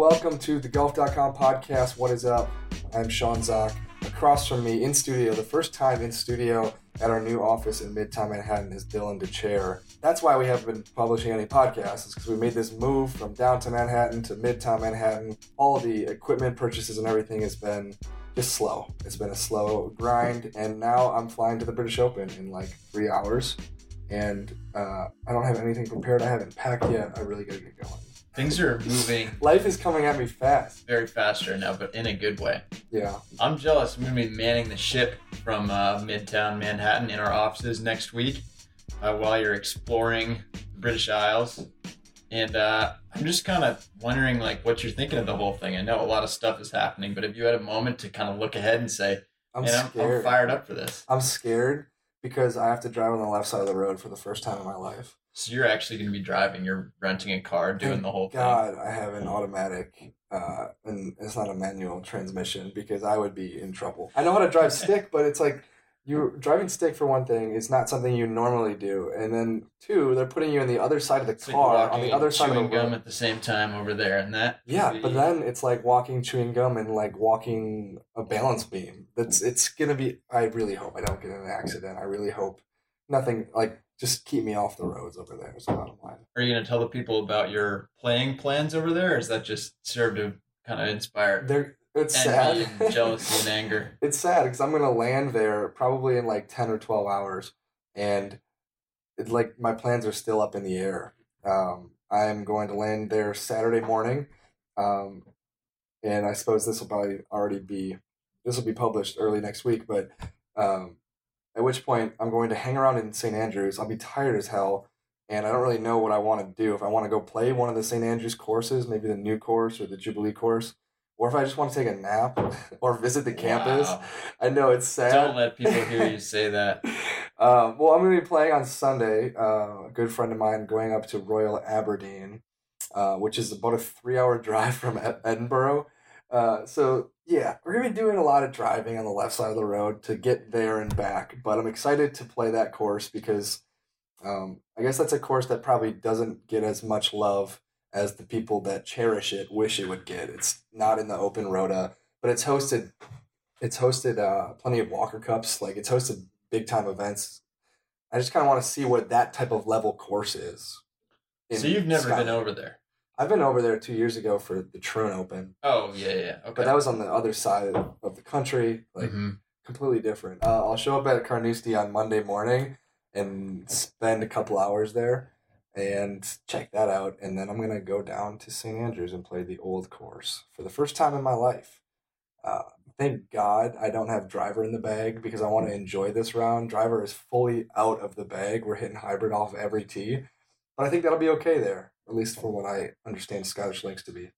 welcome to the Golf.com podcast. What is up? I'm Sean Zak. Across from me in studio, the first time in studio at our new office in Midtown Manhattan is Dylan Dethier. That's why we haven't been publishing any podcasts, is because we made this move from downtown Manhattan to Midtown Manhattan. All the equipment purchases and everything has been just slow. It's been a slow grind, and now I'm flying to the British Open in like three hours, and uh, I don't have anything prepared. I haven't packed yet. I really gotta get going. Things are moving Life is coming at me fast. very fast right now, but in a good way. Yeah. I'm jealous. I'm going to be manning the ship from uh, Midtown Manhattan in our offices next week uh, while you're exploring the British Isles. And uh, I'm just kind of wondering, like, what you're thinking of the whole thing. I know a lot of stuff is happening, but have you had a moment to kind of look ahead and say, I'm "Man, I'm, I'm fired up for this"? I'm scared because I have to drive on the left side of the road for the first time in my life. So you're actually going to be driving. You're renting a car, doing Thank the whole thing. God, I have an automatic, uh, and it's not a manual transmission because I would be in trouble. I know how to drive stick, but it's like you driving stick for one thing is not something you normally do, and then two, they're putting you on the other side of the It's like car on the other side of the chewing gum road. at the same time over there, and that. Yeah, but then it's like walking chewing gum and like walking a balance beam. That's it's gonna be. I really hope I don't get in an accident. I really hope nothing like just keep me off the roads over there. Is the bottom line. Are you going to tell the people about your playing plans over there, or is that just serve to kind of inspire They're it's sad. and jealousy and anger? it's sad because I'm gonna land there probably in like ten or twelve hours, and it, like my plans are still up in the air. Um, I'm going to land there Saturday morning, um, and I suppose this will probably already be this will be published early next week. But um, at which point I'm going to hang around in St Andrews. I'll be tired as hell, and I don't really know what I want to do. If I want to go play one of the St Andrews courses, maybe the new course or the Jubilee course. Or if I just want to take a nap or visit the campus, Wow. I know it's sad. Don't let people hear you say that. Um, well, I'm going to be playing on Sunday. Uh, a good friend of mine going up to Royal Aberdeen, uh, which is about a three-hour drive from Ed- Edinburgh. Uh, so yeah, we're going to be doing a lot of driving on the left side of the road to get there and back. But I'm excited to play that course because um, I guess that's a course that probably doesn't get as much love as the people that cherish it wish it would get. It's not in the open rota, but it's hosted. It's hosted uh, plenty of Walker Cups. Like it's hosted big time events. I just kind of want to see what that type of level course is. So you've never been over there. I've been over there two years ago for the Troon Open, Oh yeah, yeah. Okay. but that was on the other side of the country, like Mhm. completely different. Uh, I'll show up at Carnoustie on Monday morning and spend a couple hours there and check that out, and then I'm gonna go down to St Andrews and play the old course for the first time in my life. Uh, thank God I don't have driver in the bag because I want to enjoy this round. Driver is fully out of the bag. We're hitting hybrid off every tee, but I think that'll be okay there, at least for what I understand Scottish Links to be.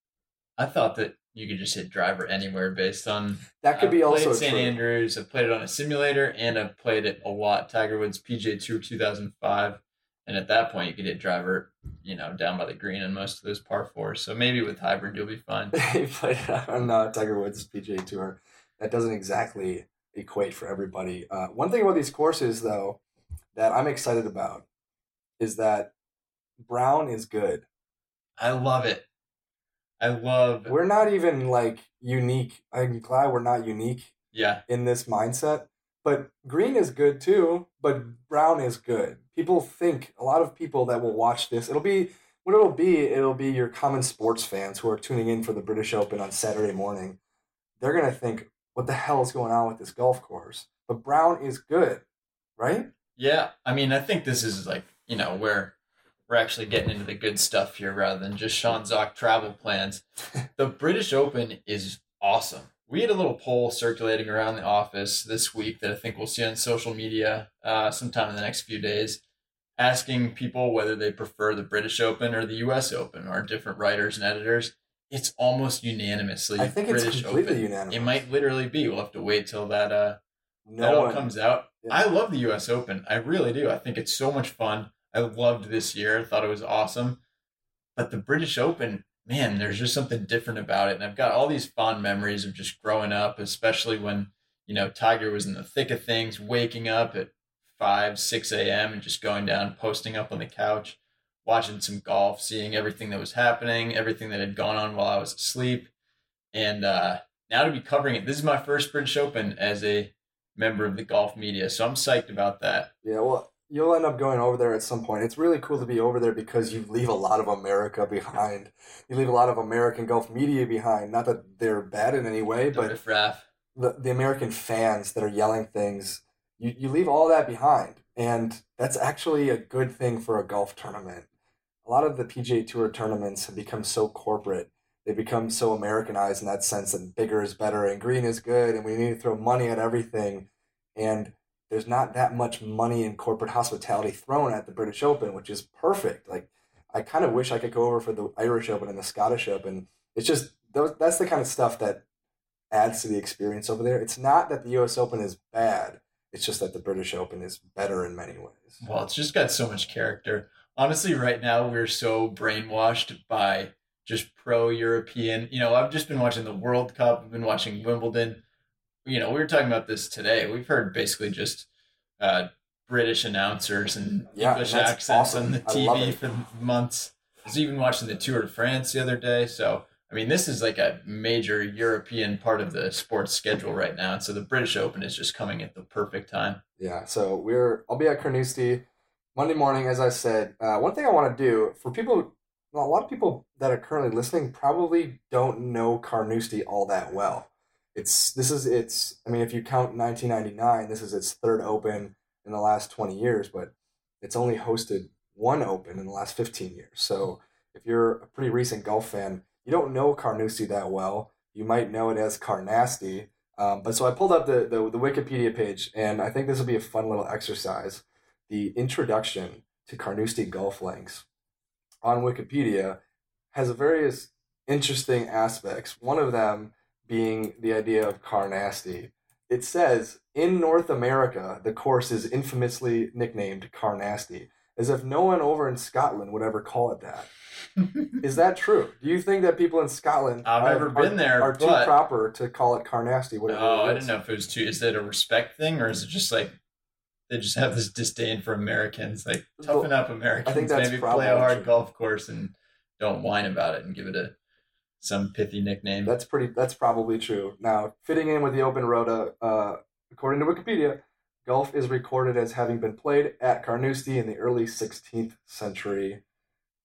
I thought that you could just hit driver anywhere based on. That could I've be played also St true. Andrews. I've played it on a simulator, and I've played it a lot. Tiger Woods PGA Tour 2005, and at that point, you could hit driver, you know, down by the green on most of those par fours. So maybe with hybrid, you'll be fine. he played it on uh, Tiger Woods' PGA Tour. That doesn't exactly equate for everybody. Uh, one thing about these courses, though, that I'm excited about is that Brown is good. I love it. I love. We're not even like unique. I'm glad we're not unique Yeah, in this mindset. But Green is good too, but Brown is good. People think, a lot of people that will watch this, it'll be what it'll be, it'll be your common sports fans who are tuning in for the British Open on Saturday morning. They're going to think, what the hell is going on with this golf course? But Brown is good, right? Yeah, I mean, I think this is like you know where we're actually getting into the good stuff here rather than just Sean Zak travel plans. the British Open is awesome. We had a little poll circulating around the office this week that I think we'll see on social media uh, sometime in the next few days, asking people whether they prefer the British Open or the U.S. Open, or different writers and editors. It's almost unanimously I think it's completely Open. unanimous. It might literally be. We'll have to wait till that uh, that No all one comes out. Yeah. I love the U.S. Open. I really do. I think it's so much fun. I loved this year. I thought it was awesome. But the British Open, man, there's just something different about it. And I've got all these fond memories of just growing up, especially when, you know, Tiger was in the thick of things, waking up at 5, 6 a.m. and just going down, posting up on the couch, watching some golf, seeing everything that was happening, everything that had gone on while I was asleep, and uh, now to be covering it. This is my first British Open as a member of the golf media, so I'm psyched about that. Yeah, well, you'll end up going over there at some point. It's really cool to be over there because you leave a lot of America behind. You leave a lot of American golf media behind. Not that they're bad in any way, but the, the American fans that are yelling things, you, you leave all that behind. And that's actually a good thing for a golf tournament. A lot of the PGA Tour tournaments have become so corporate. They become so Americanized in that sense that bigger is better and green is good and we need to throw money at everything. And there's not that much money in corporate hospitality thrown at the British Open, which is perfect. Like, I kind of wish I could go over for the Irish Open and the Scottish Open. It's just, that's the kind of stuff that adds to the experience over there. It's not that the US Open is bad. It's just that the British Open is better in many ways. Well, it's just got so much character. Honestly, right now we're so brainwashed by just pro European. You know, I've just been watching the World Cup, I've been watching Wimbledon. You know, we were talking about this today. We've heard basically just uh, British announcers and Yeah, English accents on the TV for months. I was even watching the Tour de France the other day. So, I mean, this is like a major European part of the sports schedule right now. And so the British Open is just coming at the perfect time. Yeah, so we're I'll be at Carnoustie Monday morning, as I said. Uh, one thing I want to do for people, well, a lot of people that are currently listening probably don't know Carnoustie all that well. It's this is it's I mean if you count 1999, this is its third Open in the last 20 years, but it's only hosted one Open in the last 15 years. So if you're a pretty recent golf fan, you don't know Carnoustie that well. You might know it as Carnasty. Um, but so I pulled up the, the, the Wikipedia page, and I think this will be a fun little exercise. The introduction to Carnoustie golf links on Wikipedia has various interesting aspects. One of them being the idea of Carnasty. It says, in North America, the course is infamously nicknamed Carnasty, as if no one over in Scotland would ever call it that. Is that true? Do you think that people in Scotland I've are, never are- been there, are too but- proper to call it Carnasty? Whatever Oh, it I is? didn't know if it was too. Is it a respect thing, or is it just like they just have this disdain for Americans? Like toughen up, Americans. that's Maybe play a hard true. golf course and don't whine about it and give it a some pithy nickname. That's pretty. That's probably true. Now, fitting in with the Open Rota, uh, according to Wikipedia, golf is recorded as having been played at Carnoustie in the early 16th century.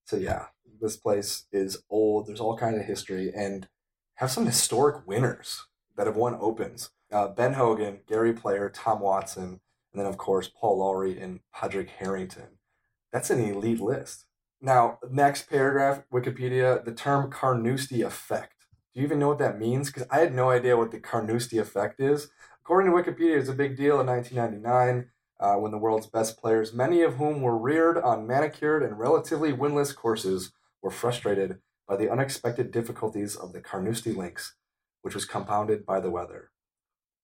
So yeah, this place is old. There's all kinds of history and have some historic winners that have won Opens. Uh, ben Hogan, Gary Player, Tom Watson, and then of course Paul Lawrie and Padraig Harrington. That's an elite list. Now, next paragraph, Wikipedia, the term Carnoustie effect. Do you even know what that means? Because I had no idea what the Carnoustie effect is. According to Wikipedia, it's a big deal in 1999 uh, when the world's best players, many of whom were reared on manicured and relatively windless courses, were frustrated by the unexpected difficulties of the Carnoustie links, which was compounded by the weather.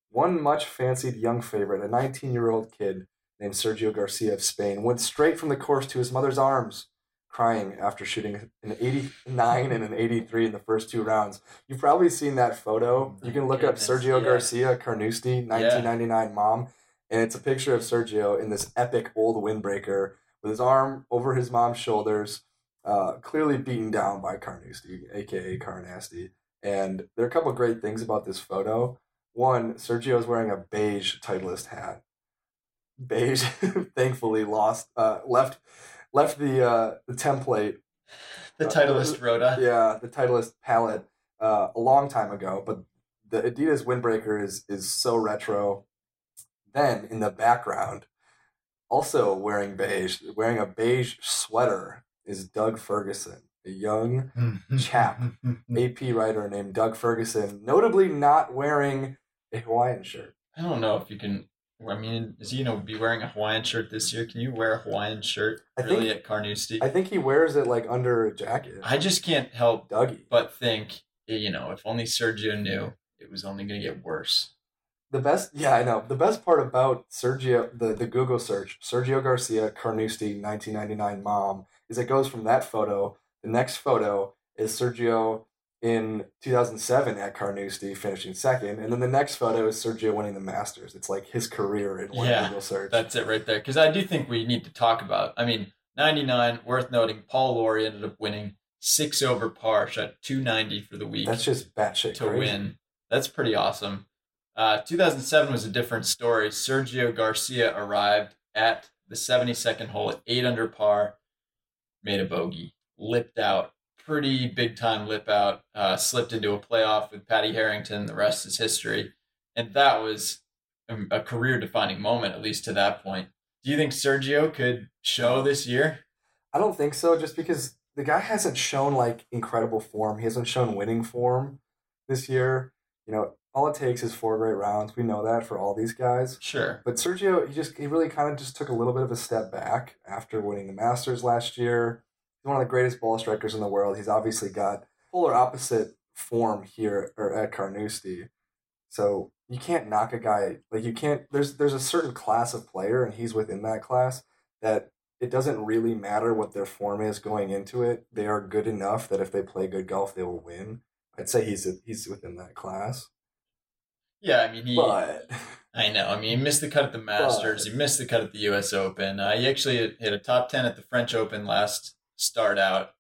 One much fancied young favorite, a 19 year old kid named Sergio Garcia of Spain, went straight from the course to his mother's arms, crying after shooting an 89 and an 83 in the first two rounds. You've probably seen that photo. You can look Goodness, up Sergio yeah. Garcia Carnoustie 1999 mom, and it's a picture of Sergio in this epic old windbreaker with his arm over his mom's shoulders, uh, clearly beaten down by Carnoustie, aka Carnasty. And there are a couple of great things about this photo. One, Sergio is wearing a beige Titleist hat. Beige, thankfully, lost, uh, left, left the uh, the template the uh, Titleist Rhoda. yeah, the Titleist palette uh, a long time ago, but the Adidas windbreaker is is so retro. Then in the background, also wearing beige, wearing a beige sweater, is Doug Ferguson, a young chap. AP writer named Doug Ferguson, notably not wearing a Hawaiian shirt. I don't know if you can. I mean, is he gonna be wearing a Hawaiian shirt this year? Can you wear a Hawaiian shirt I really think- at Carnoustie? I think he wears it like under a jacket. I just can't help Dougie. but think, you know, if only Sergio knew, it was only going to get worse. The best, yeah, I know. The best part about Sergio, the, the Google search, Sergio Garcia, Carnoustie, 1999 mom, is it goes from that photo. The next photo is Sergio in 2007 at Carnoustie, finishing second. And then the next photo is Sergio winning the Masters. It's like his career in one Yeah, Google search. That's it right there. Because I do think we need to talk about. I mean, 99, worth noting, Paul Lawrie ended up winning six over par, shot 290 for the week That's just batshit to crazy. win. That's pretty awesome. Uh, 2007 was a different story. Sergio Garcia arrived at the 72nd hole at 8 under par, made a bogey, lipped out, pretty big time lip out, uh, slipped into a playoff with Paddy Harrington. The rest is history. And that was a, a career defining moment, at least to that point. Do you think Sergio could show this year? I don't think so, just because the guy hasn't shown like incredible form. He hasn't shown winning form this year. You know, all it takes is four great rounds. We know that for all these guys. Sure. But Sergio, he just he really kind of just took a little bit of a step back after winning the Masters last year. He's one of the greatest ball strikers in the world. He's obviously got polar opposite form here or at Carnoustie. So you can't knock a guy like you can't there's there's a certain class of player and he's within that class that it doesn't really matter what their form is going into it. They are good enough that if they play good golf, they will win. I'd say he's he's within that class. Yeah, I mean, he. But I know. I mean, he missed the cut at the Masters. But- He missed the cut at the U.S. Open. Uh, he actually hit- hit a top ten at the French Open last start out,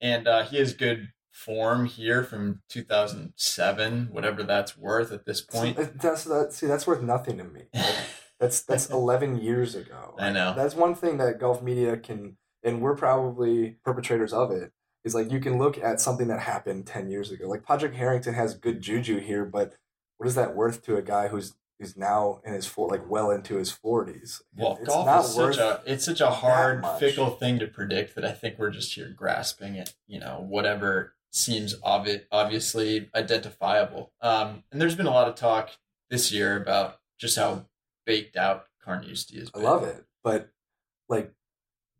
and uh, he has good form here from 2007, whatever that's worth at this point. See, that's that. See, that's worth nothing to me. Like, that's that's eleven years ago. I know. That's one thing that golf media can, and we're probably perpetrators of it. Is like you can look at something that happened ten years ago. Like Patrick Harrington has good juju here, but what is that worth to a guy who's who's now in his four, like well into his forties? Well, it's golf not is such a it's such a hard, fickle thing to predict that I think we're just here grasping at you know whatever seems obvi- obviously identifiable. Um, and there's been a lot of talk this year about just how baked out Carnoustie is. I love it, but like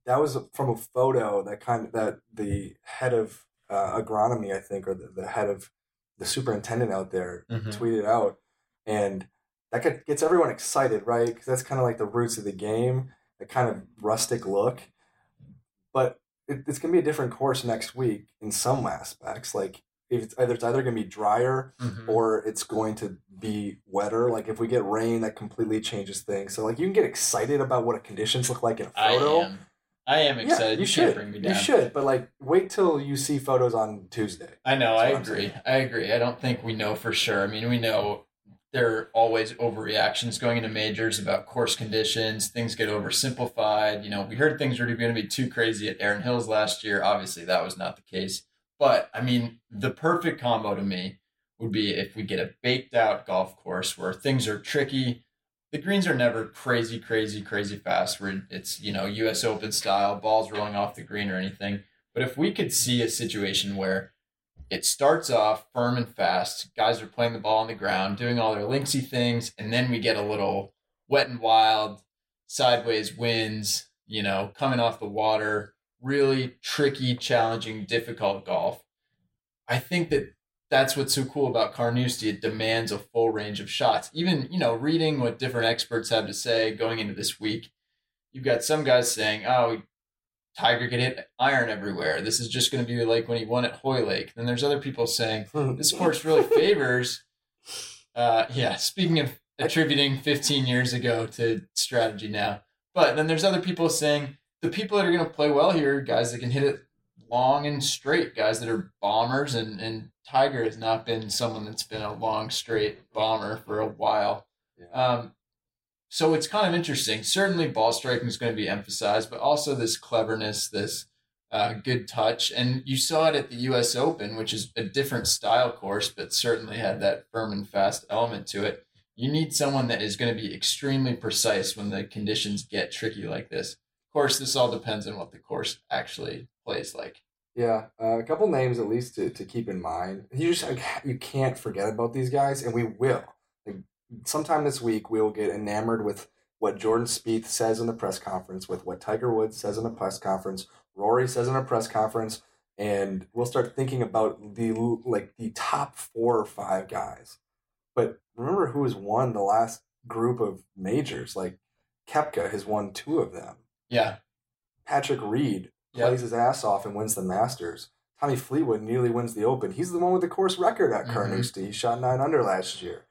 that was from a photo that kind of that the head of uh, agronomy, I think, or the, the head of the superintendent out there Mhm. tweeted out, and that get, gets everyone excited, right? Because that's kind of like the roots of the game, the kind of rustic look. But it, it's gonna be a different course next week in some aspects. Like if it's either it's either gonna be drier Mhm. or it's going to be wetter. Like if we get rain, that completely changes things. So like you can get excited about what conditions look like in a I photo. am. I am Yeah, excited. you you should. bring me down. You should, but like wait till you see photos on Tuesday. I know. I I'm agree. saying. I agree. I don't think we know for sure. I mean, we know there are always overreactions going into majors about course conditions. Things get oversimplified. You know, we heard things were going to be too crazy at Erin Hills last year. Obviously, that was not the case. But I mean, the perfect combo to me would be if we get a baked out golf course where things are tricky. The greens are never crazy, crazy, crazy fast. Where it's you know U.S. Open style, balls rolling off the green or anything. But if we could see a situation where it starts off firm and fast, guys are playing the ball on the ground, doing all their linksy things, and then we get a little wet and wild, sideways winds, you know, coming off the water, really tricky, challenging, difficult golf. I think that that's what's so cool about Carnoustie. It demands a full range of shots. Even, you know, reading what different experts have to say going into this week, you've got some guys saying, oh, Tiger could hit iron everywhere. This is just going to be like when he won at Hoylake. Then there's other people saying this course really favors. Uh, yeah, speaking of attributing 15 years ago to strategy now, but then there's other people saying the people that are going to play well here, guys that can hit it long and straight, guys that are bombers, and and Tiger has not been someone that's been a long straight bomber for a while. Um, so it's kind of interesting. Certainly, ball striking is going to be emphasized, but also this cleverness, this uh, good touch. And you saw it at the U.S. Open, which is a different style course, but certainly had that firm and fast element to it. You need someone that is going to be extremely precise when the conditions get tricky like this. Of course, this all depends on what the course actually plays like. Yeah, uh, a couple names at least to, to keep in mind. You just you can't forget about these guys, and we will. Sometime this week, we will get enamored with what Jordan Spieth says in the press conference, with what Tiger Woods says in a press conference, Rory says in a press conference, and we'll start thinking about the like the top four or five guys. But remember who has won the last group of majors? Like Koepka has won two of them. Yeah. Patrick Reed Yep. plays his ass off and wins the Masters. Tommy Fleetwood nearly wins the Open. He's the one with the course record at. Mm-hmm. Carnoustie. He shot nine under last year.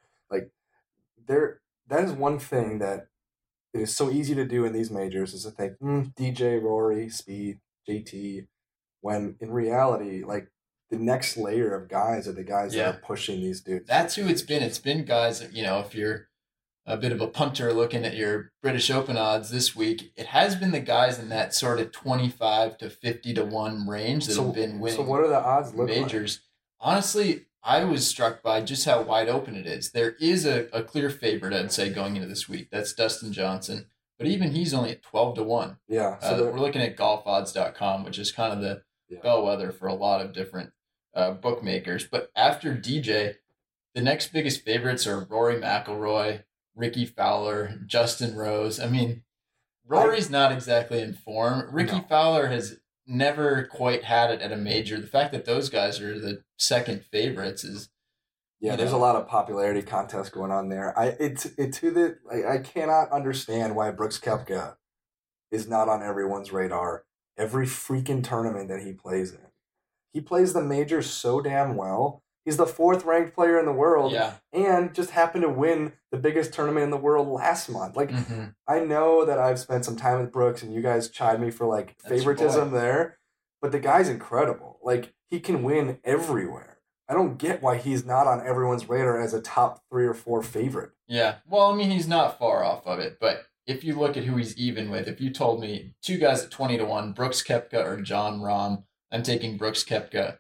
There, that is one thing that it is so easy to do in these majors is to think mm, DJ, Rory, Spieth, JT, when in reality, like the next layer of guys are the guys Yeah. that are pushing these dudes. That's who it's been. It's been guys, that, you know, if you're a bit of a punter looking at your British Open odds this week, it has been the guys in that sort of 25 to 50 to 1 range that so, have been winning so what are the odds look like? majors. Honestly, I was struck by just how wide open it is. There is a, a clear favorite, I'd say, going into this week. That's Dustin Johnson. But even he's only at 12 to 1. Yeah. So Uh, we're looking at golfodds.com, which is kind of the Yeah. bellwether for a lot of different uh, bookmakers. But after DJ, the next biggest favorites are Rory McIlroy, Rickie Fowler, Justin Rose. I mean, Rory's not exactly in form. Rickie No. Fowler has never quite had it at a major. The fact that those guys are the second favorites is Yeah, you there's a lot of popularity contests going on there. I it's it to the I, I cannot understand why Brooks Koepka is not on everyone's radar every freaking tournament that he plays in. He plays the majors so damn well. He's the fourth ranked player in the world yeah. and just happened to win the biggest tournament in the world last month. Like Mhm. I know that I've spent some time with Brooks and you guys chide me for like That's favoritism there, but the guy's incredible. Like he can win everywhere. I don't get why he's not on everyone's radar as a top three or four favorite. Yeah. Well, I mean, he's not far off of it, but if you look at who he's even with, if you told me two guys at 20 to 1, Brooks Koepka or Jon Rahm, I'm taking Brooks Koepka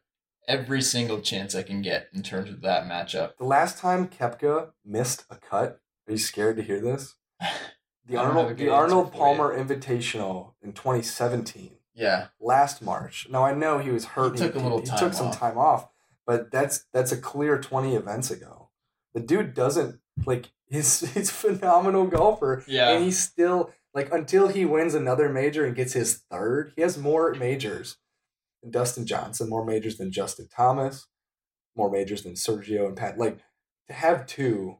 every single chance I can get in terms of that matchup. The last time Koepka missed a cut, are you scared to hear this? The I don't have a Arnold the Arnold Palmer Invitational in 2017. Yeah. last March. Now I know he was hurt. He took a little he, time took some off. time off, but that's that's a clear twenty events ago. The dude doesn't like he's he's a phenomenal golfer, Yeah. and he's still like until he wins another major and gets his third, he has more majors Dustin Johnson, more majors than Justin Thomas, more majors than Sergio and Pat. Like to have two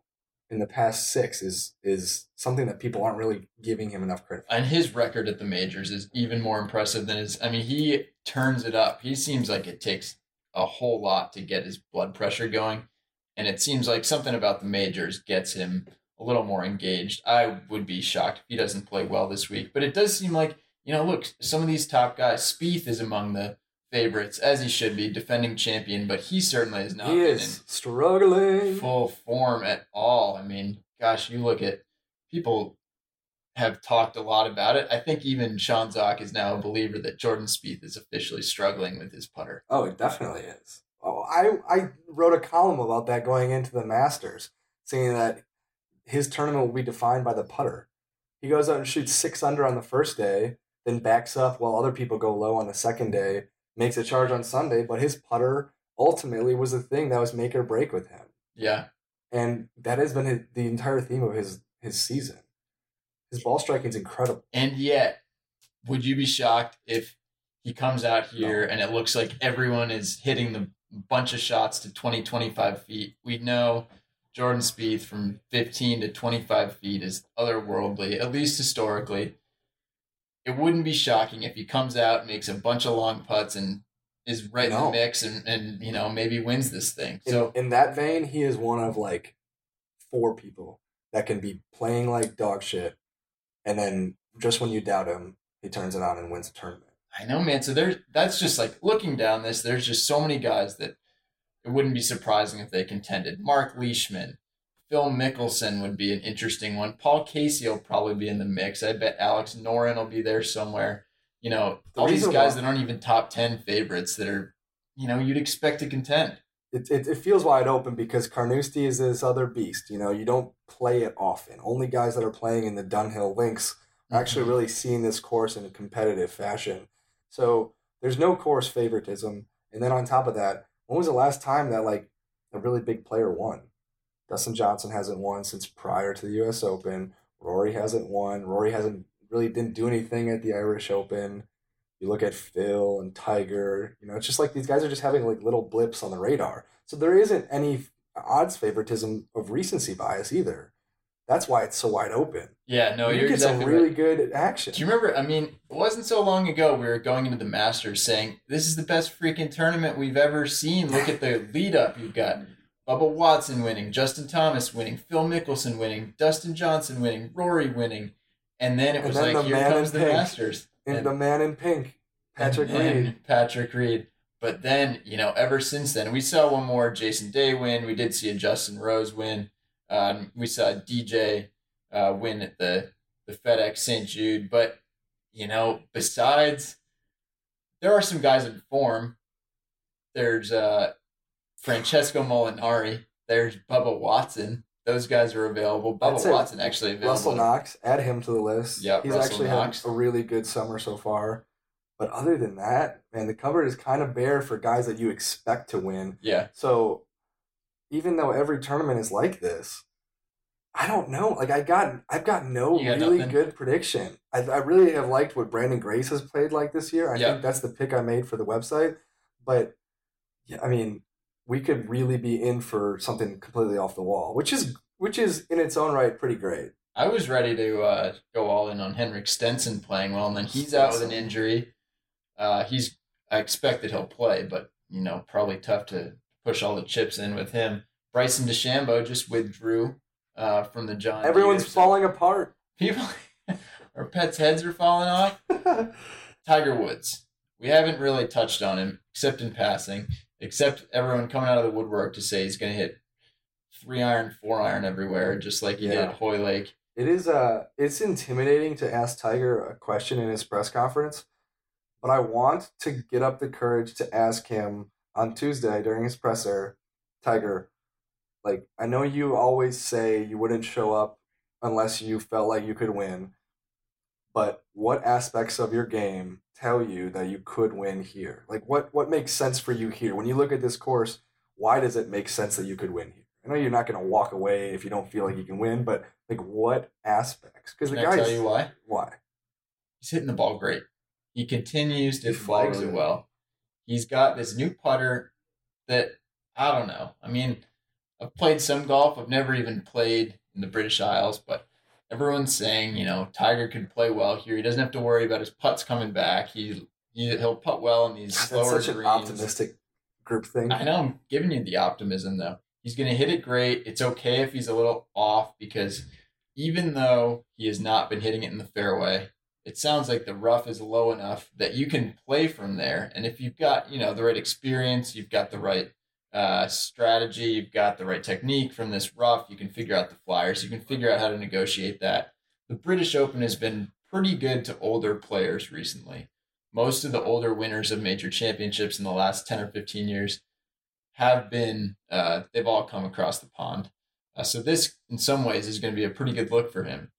in the past six is is something that people aren't really giving him enough credit for. And his record at the majors is even more impressive than his. I mean, he turns it up. He seems like it takes a whole lot to get his blood pressure going. And it seems like something about the majors gets him a little more engaged. I would be shocked if he doesn't play well this week. But it does seem like, you know, look, some of these top guys, Spieth is among the favorites, as he should be, defending champion, but he certainly is not He is struggling. full form at all. I mean, gosh, you look at people have talked a lot about it. I think even Sean Zak is now a believer that Jordan Spieth is officially struggling with his putter. Oh, it definitely is. Oh, I I wrote a column about that going into the Masters, saying that his tournament will be defined by the putter. He goes out and shoots six under on the first day, then backs up while other people go low on the second day, makes a charge on Sunday, but his putter ultimately was the thing that was make or break with him, Yeah. and that has been his, the entire theme of his his season. His ball striking is incredible. And yet, would you be shocked if he comes out here and it looks like everyone is hitting the bunch of shots to 20, 25 feet? We know Jordan Spieth from 15 to 25 feet is otherworldly, at least historically. It wouldn't be shocking if he comes out, makes a bunch of long putts, and is right in the mix and, and you know maybe wins this thing. in, So in that vein, he is one of like four people that can be playing like dog shit, and then just when you doubt him, he turns it on and wins the tournament. I know, man. So there's that's just like looking down this. There's just so many guys that it wouldn't be surprising if they contended. Mark Leishman, Phil Mickelson would be an interesting one. Paul Casey will probably be in the mix. I bet Alex Noren will be there somewhere. You know, The all these guys why- that aren't even top ten favorites that are, you know, you'd expect to contend. It, it, it feels wide open because Carnoustie is this other beast. You know, you don't play it often. Only guys that are playing in the Dunhill links are actually Mm-hmm. really seeing this course in a competitive fashion. So there's no course favoritism. And then on top of that, when was the last time that like a really big player won? Dustin Johnson hasn't won since prior to the U.S. Open. Rory hasn't won. Rory hasn't really didn't do anything at the Irish Open. You look at Phil and Tiger. You know, it's just like these guys are just having like little blips on the radar. So there isn't any odds favoritism of recency bias either. That's why it's so wide open. Yeah, no, you you're get exactly some really right. good action. Do you remember? I mean, it wasn't so long ago we were going into the Masters saying, This is the best freaking tournament we've ever seen. Look at the lead up. You've got Bubba Watson winning, Justin Thomas winning, Phil Mickelson winning, Dustin Johnson winning, Rory winning. And then it was then like, the here comes the pink. Masters. And, And- the man in pink, Patrick Reed. Patrick Reed. But then, you know, ever since then, we saw one more Jason Day win. We did see a Justin Rose win. Um, we saw DJ uh, win at the, the FedEx St. Jude. But, you know, besides, there are some guys in form. There's uh, Francesco Molinari. There's Bubba Watson. Those guys are available. I'd Bubba Watson actually available. Russell Knox, add him to the list. Yep, he's Russell actually Knox. had a really good summer so far. But other than that, man, the cupboard is kind of bare for guys that you expect to win. Yeah. So even though every tournament is like this, I don't know. Like I got, I've got no got really nothing? good prediction. I, I really have liked what Branden Grace has played like this year. I Yeah. think that's the pick I made for the website. But yeah, I mean, we could really be in for something completely off the wall, which is which is in its own right pretty great. I was ready to uh, go all in on Henrik Stenson playing well, and then he's out with an injury. Uh, he's I expect that he'll play, but you know probably tough to push all the chips in with him. Bryson DeChambeau just withdrew uh, from the John. Everyone's Deere, so falling apart. People, our pets' heads are falling off. Tiger Woods. We haven't really touched on him except in passing, except everyone coming out of the woodwork to say he's going to hit three iron, four iron everywhere, just like he did Yeah. at Hoylake. It is uh it's intimidating to ask Tiger a question in his press conference, but I want to get up the courage to ask him on Tuesday during his presser, Tiger, like I know you always say you wouldn't show up unless you felt like you could win, but what aspects of your game tell you that you could win here? Like what what makes sense for you here? When you look at this course, why does it make sense that you could win here? I know you're not going to walk away if you don't feel like you can win, but like what aspects? Because the guy tell you why? why? He's hitting the ball great. He continues to He hit the ball flags it. well. He's got this new putter that I don't know. I mean, I've played some golf. I've never even played in the British Isles, but everyone's saying, you know, Tiger could play well here. He doesn't have to worry about his putts coming back. He, he he'll putt well in these slower That's such an optimistic group thing. I know I'm giving you the optimism though. He's going to hit it great. It's okay if he's a little off because even though he has not been hitting it in the fairway, it sounds like the rough is low enough that you can play from there. And if you've got, you know, the right experience, you've got the right uh, strategy, you've got the right technique from this rough, you can figure out the flyers, you can figure out how to negotiate that. The British Open has been pretty good to older players recently. Most of the older winners of major championships in the last 10 or 15 years have been uh, they've all come across the pond. Uh, so this, in some ways, is going to be a pretty good look for him.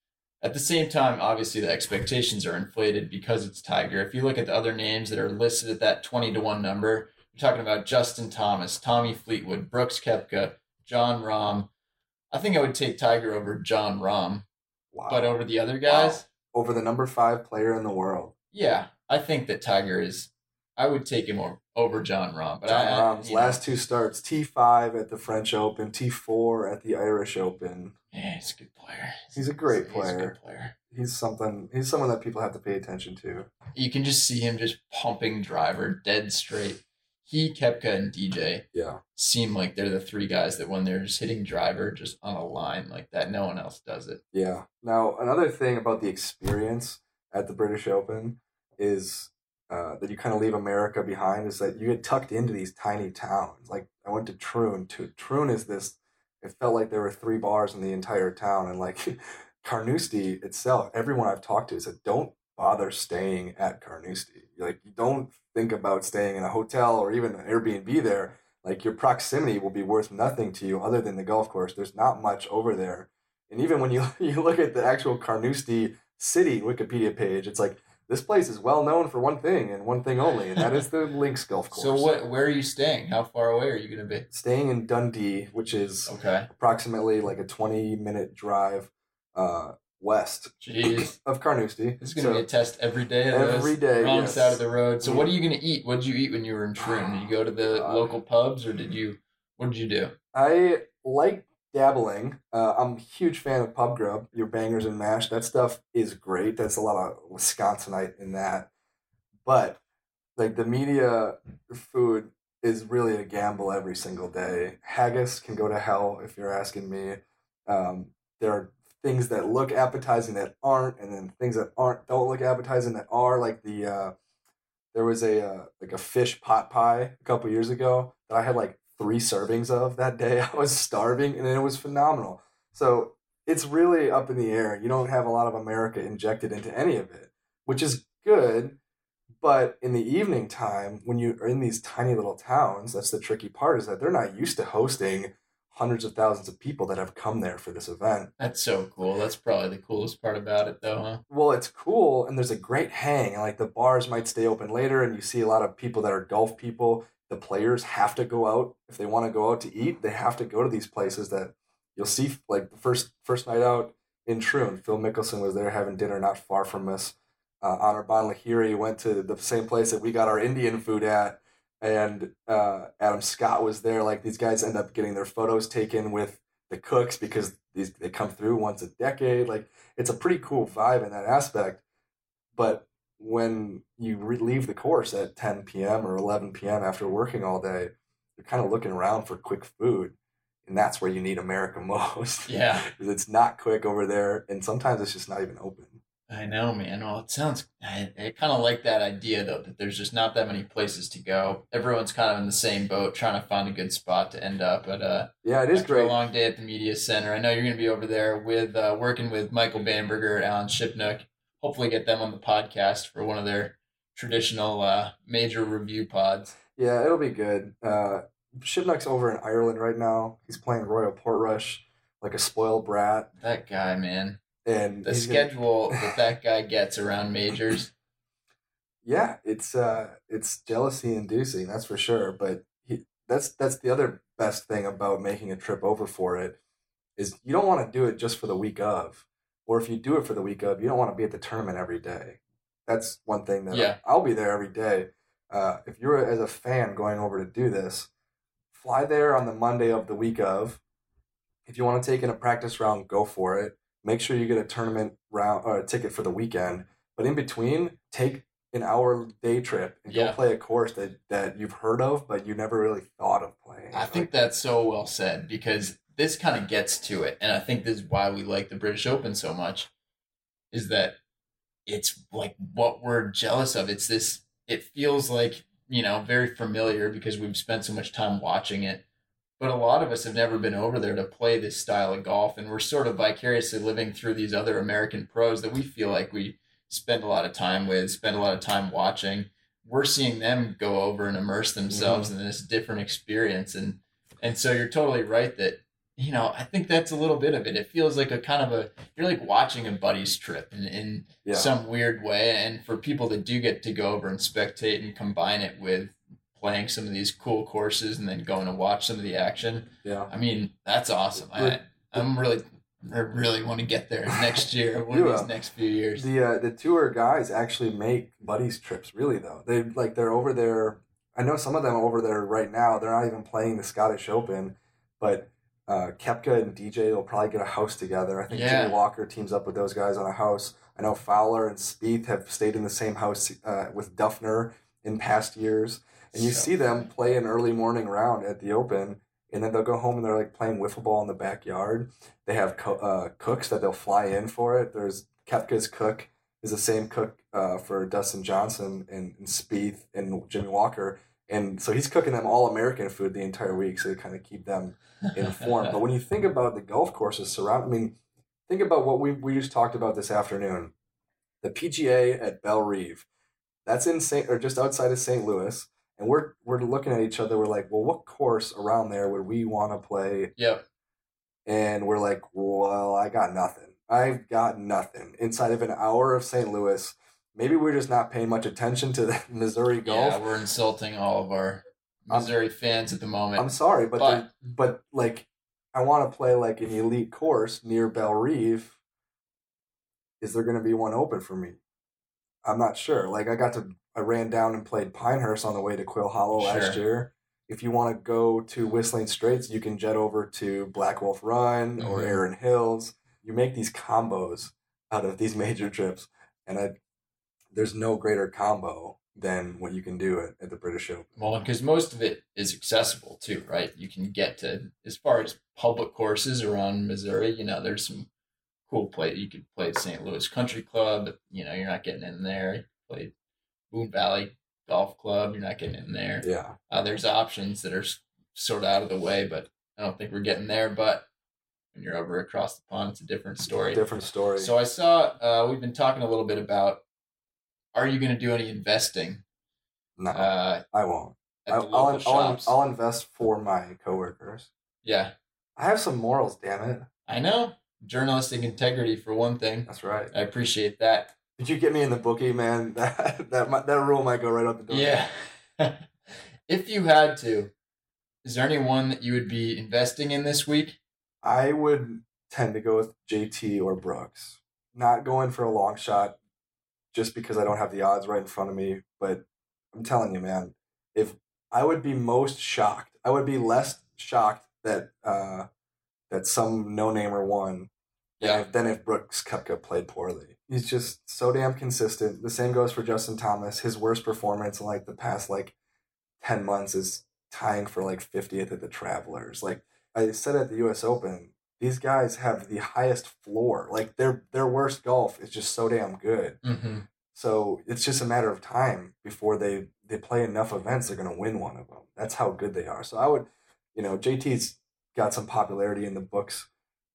At the same time, obviously the expectations are inflated because it's Tiger. If you look at the other names that are listed at that twenty to one number, you're talking about Justin Thomas, Tommy Fleetwood, Brooks Koepka, Jon Rahm. I think I would take Tiger over Jon Rahm, wow. but over the other guys, over the number five player in the world. yeah, I think that Tiger is. I would take him over, over Jon Rahm, but Jon I, I- Rahm's know, last two starts: T five at the French Open, T four at the Irish Open. yeah, he's a good player. He's a great He's a good player. He's something. He's someone that people have to pay attention to. you can just see him just pumping driver dead straight. He, Koepka, and DJ Yeah, seem like they're the three guys that when they're just hitting driver just on a line like that, no one else does it. yeah. Now another thing about the experience at the British Open is uh, that you kind of leave America behind. Is that you get tucked into these tiny towns. Like I went to Troon. To Troon is this. It felt like there were three bars in the entire town, and like Carnoustie itself, everyone I've talked to said, don't bother staying at Carnoustie. Like, you don't think about staying in a hotel or even an Airbnb there. Like, your proximity will be worth nothing to you other than the golf course. There's not much over there. And even when you, you look at the actual Carnoustie city Wikipedia page, it's like, this place is well known for one thing and one thing only, and that is the Links Golf Course. So what? Where are you staying? How far away are you going to be? Staying in Dundee, which is Okay. approximately like a 20 minute drive uh, west Jeez. of Carnoustie. This is going to So- be a test every day. Of Every day, wrong yes. side of the road. So what are you going to eat? What did you eat when you were in Troon? Did you go to the God. local pubs or did you? What did you do? I like dabbling. Uh, I'm a huge fan of pub grub, your bangers and mash. That stuff is great. That's a lot of Wisconsinite in that. But like the media food is really a gamble every single day. Haggis can go to hell if you're asking me. Um, there are things that look appetizing that aren't, and then things that aren't don't look appetizing that are. Like the uh, there was a uh, like a fish pot pie a couple years ago that I had like three servings of that day. I was starving, and it was phenomenal. So it's really up in the air. You don't have a lot of America injected into any of it, which is good. But in the evening time, when you are in these tiny little towns, that's the tricky part is that they're not used to hosting hundreds of thousands of people that have come there for this event. That's so cool. That's probably the coolest part about it, though, huh? Well, it's cool, and there's a great hang, and like the bars might stay open later, and you see a lot of people that are golf people. The players have to go out if they want to go out to eat. They have to go to these places that you'll see. Like the first first night out in Troon, Phil Mickelson was there having dinner not far from us. Uh, Anirban Lahiri went to the same place that we got our Indian food at and uh, Adam Scott was there. Like these guys end up getting their photos taken with the cooks because these they come through once a decade. Like it's a pretty cool vibe in that aspect. But when you re- leave the course at 10 p.m. or 11 p.m. after working all day, you're kind of looking around for quick food. And that's where you need America most. Yeah. Because it's not quick over there. And sometimes it's just not even open. I know, man. Well, it sounds. I, I kind of like that idea though that there's just not that many places to go. Everyone's kind of in the same boat, trying to find a good spot to end up. But uh, yeah, it is great. A long day at the media center. I know you're going to be over there with uh, working with Michael Bamberger, Alan Shipnuck. Hopefully, get them on the podcast for one of their traditional uh, major review pods. Yeah, it'll be good. Uh, Shipnuck's over in Ireland right now. He's playing Royal Portrush like a spoiled brat. That guy, man and the schedule gonna... that that guy gets around majors. Yeah, it's uh, it's jealousy inducing, that's for sure. But he, that's that's the other best thing about making a trip over for it is you don't want to do it just for the week of, or if you do it for the week of, you don't want to be at the tournament every day. That's one thing that yeah. I'll be there every day. Uh, if you're as a fan going over to do this, fly there on the Monday of the week of. If you want to take in a practice round, go for it make sure you get a tournament round or a ticket for the weekend. But in between, take an hour day trip and Yeah. go play a course that, that you've heard of but you never really thought of playing. I think that's so well said because this kind of gets to it, and I think this is why we like the British Open so much. Is that it's like what we're jealous of. It's this. It feels like you know very familiar because we've spent so much time watching it. But a lot of us have never been over there to play this style of golf, and we're sort of vicariously living through these other American pros that we feel like we spend a lot of time with, spend a lot of time watching. We're seeing them go over and immerse themselves mm-hmm. in this different experience, and and so you're totally right that you know I think that's a little bit of it. It feels like a kind of a you're like watching a buddy's trip in, in Yeah. some weird way, and for people that do get to go over and spectate and combine it with playing some of these cool courses and then going to watch some of the action. yeah. I mean, that's awesome. I, I'm really, I really want to get there next year, one of these next few years. The uh, the tour guys actually make buddies trips. Really though, they like they're over there. I know some of them are over there right now. They're not even playing the Scottish Open, but uh, Koepka and DJ will probably get a house together. I think Yeah. Jimmy Walker teams up with those guys on a house. I know Fowler and Spieth have stayed in the same house uh, with Dufner in past years, and you So see them play an early morning round at the Open. And then they'll go home and they're like playing wiffle ball in the backyard. They have co- uh, cooks that they'll fly in for it. There's Koepka's cook is the same cook uh, for Dustin Johnson and, and Spieth and Jimmy Walker, and so he's cooking them all American food the entire week, so to kind of keep them informed. but when you think about the golf courses surround, I mean, think about what we we just talked about this afternoon. The PGA at Bellerive, that's in Saint or just outside of St. Louis, and we're we're looking at each other. We're like, well, what course around there would we want to play? Yep. And we're like, well, I got nothing. I've got nothing inside of an hour of St. Louis. Maybe we're just not paying much attention to the Missouri golf. Yeah, we're insulting all of our Missouri fans at the moment. I'm sorry, but But- but like I want to play like an elite course near Bellerive. Is there going to be one open for me? I'm not sure. Like I got to I ran down and played Pinehurst on the way to Quail Hollow last year. If you want to go to Whistling Straits, you can jet over to Black Wolf Run or Mhm. Erin Hills. You make these combos out of these major trips, and I there's no greater combo than what you can do at, at the British Open. Well, because most of it is accessible too, right? You can get to as far as public courses around Missouri. You know, there's some cool play. You could play at St. Louis Country Club. But, you know, you're not getting in there. You play Boone Valley Golf Club. You're not getting in there. Yeah. Uh, there's options that are sort of out of the way, but I don't think we're getting there. But when you're over across the pond, it's a different story. Different story. So I saw uh, we've been talking a little bit about are you going to do any investing no, uh, I won't. I, I'll, I'll. I'll invest for my coworkers. yeah, I have some morals, damn it. I know journalistic integrity for one thing. That's right. I appreciate that. Did you get me in the bookie, man? That that that rule might go right out the door. Yeah. if you had to, is there any one that you would be investing in this week? I would tend to go with JT or Brooks. Not going for a long shot just because I don't have the odds right in front of me. But I'm telling you, man, if I would be most shocked, I would be less shocked that uh, that some no namer won than, if, than if Brooks Koepka played poorly. He's just so damn consistent. The same goes for Justin Thomas. His worst performance in like the past like ten months is tying for like 50th at the Travelers. Like I said at the U.S. Open, these guys have the highest floor. Like their their worst golf is just so damn good. Mm-hmm. So it's just a matter of time before they they play enough events. They're gonna win one of them. That's how good they are. So I would, you know, JT's got some popularity in the books.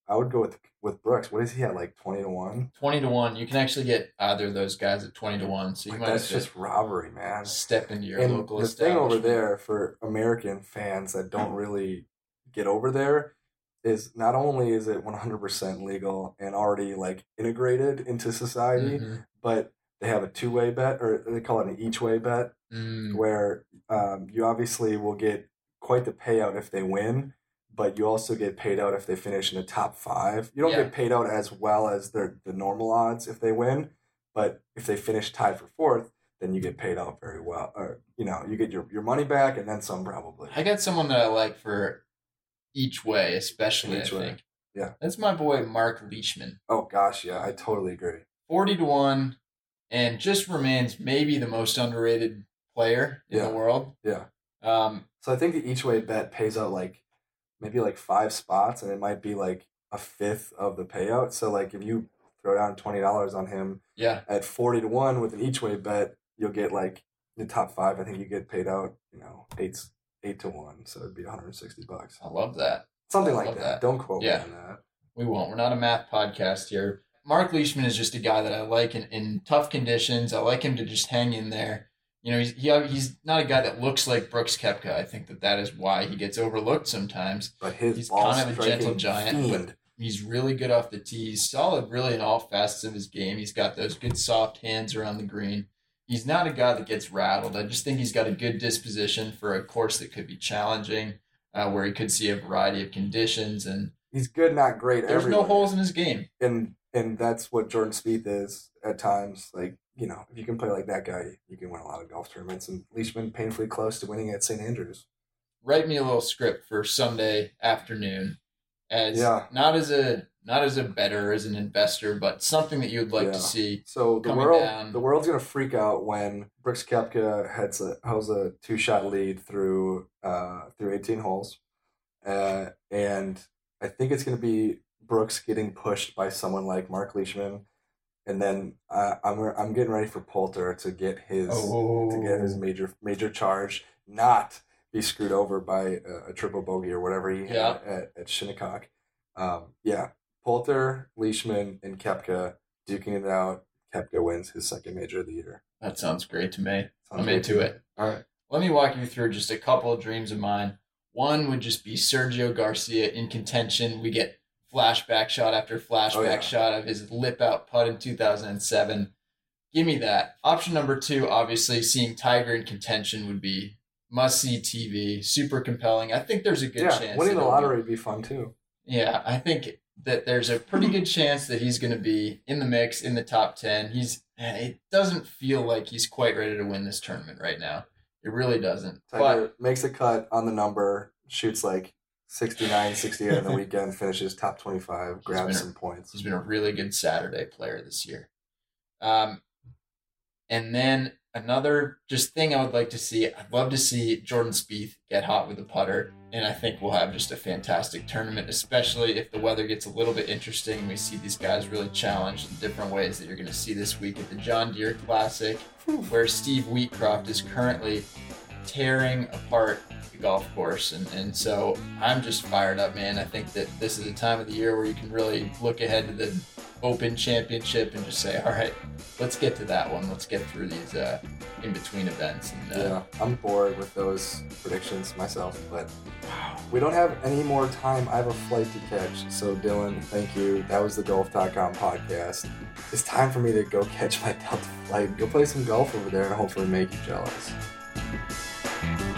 I would go with with Brooks. What is he at like twenty to one? 20 to 1. You can actually get either of those guys at 20 to 1. So you Like, might that's just robbery, man. step into your and local the thing over there for American fans that don't really get over there is not only is it 100% legal and already like integrated into society, Mhm. but they have a two-way bet or they call it an each-way bet Mm, where um, you obviously will get quite the payout if they win, but you also get paid out if they finish in the top five. You don't Yeah. get paid out as well as their the normal odds if they win, but if they finish tied for fourth, then you get paid out very well. Or you know, you get your, your money back and then some probably. I got someone that I like for each way, especially, Each I way. think. Yeah. That's my boy, Mark Leishman. Oh gosh, yeah, I totally agree. 40 to 1 and just remains maybe the most underrated player in Yeah. the world. Yeah. Um, So I think the each way bet pays out like maybe like five spots, and it might be like a fifth of the payout. So like if you throw down twenty dollars on him yeah. at forty to one with an each way bet, you'll get like the top five. I think you get paid out, you know, eight eight to one, so it'd be one hundred sixty bucks, I love that. something like that. that. Don't quote Yeah. me on that. We won't. We're not a math podcast here. Mark Leishman is just a guy that I like in, in tough conditions. I like him to just hang in there. You know, he's he, he's not a guy that looks like Brooks Koepka. I think that that is why he gets overlooked sometimes. But his He's kind of a gentle giant, but- He's really good off the tee. He's solid, really, in all facets of his game. He's got those good soft hands around the green. He's not a guy that gets rattled. I just think he's got a good disposition for a course that could be challenging, uh, where he could see a variety of conditions, and he's good, not great. there's everywhere. no holes in his game. and and that's what Jordan Spieth is at times. Like you know, if you can play like that guy, you can win a lot of golf tournaments. And Leishman painfully close to winning at St Andrews. Write me a little script for Sunday afternoon, as Yeah. not as a not as a bettor as an investor, but something that you'd like Yeah. to see. So the world, down. the world's gonna freak out when Brooks Koepka heads a has a two shot lead through uh through eighteen holes, uh, and I think it's gonna be Brooks getting pushed by someone like Mark Leishman, and then uh, I'm I'm getting ready for Poulter to get his to get his major major charge, not be screwed over by a, a triple bogey or whatever he had Yeah. at, at Shinnecock. Um, yeah, Poulter, Leishman, and Koepka duking it out. Koepka wins his second major of the year. That sounds great to me. Sounds I'm into it. All right. Let me walk you through just a couple of dreams of mine. One would just be Sergio Garcia in contention. We get flashback shot after flashback Oh, yeah. shot of his lip out putt in 2007. Give me that. Option number two, obviously, seeing Tiger in contention would be must see TV, super compelling. I think there's a good yeah, chance. winning the lottery would be fun too. yeah, I think that there's a pretty good chance that he's going to be in the mix in the top 10. He's it doesn't feel like he's quite ready to win this tournament right now. It really doesn't. Tiger makes a cut on the number, shoots like 69, 68 on the weekend, finishes top 25, grabs been a- some points. he's been a really good Saturday player this year. Um, and then another just thing I would like to see. I'd love to see Jordan Spieth get hot with the putter, and I think we'll have just a fantastic tournament, especially if the weather gets a little bit interesting. We see these guys really challenged in different ways that you're going to see this week at the John Deere Classic, where Steve Wheatcroft is currently tearing apart the golf course. And, and so I'm just fired up, man. I think that this is a time of the year where you can really look ahead to the Open Championship and just say, all right, let's get to that one. Let's get through these uh, in between events. And uh, Yeah, I'm bored with those predictions myself, but we don't have any more time. I have a flight to catch. So, Dylan, thank you. That was the golf.com podcast. It's time for me to go catch my Delta flight, go play some golf over there, and hopefully make you jealous. Bye.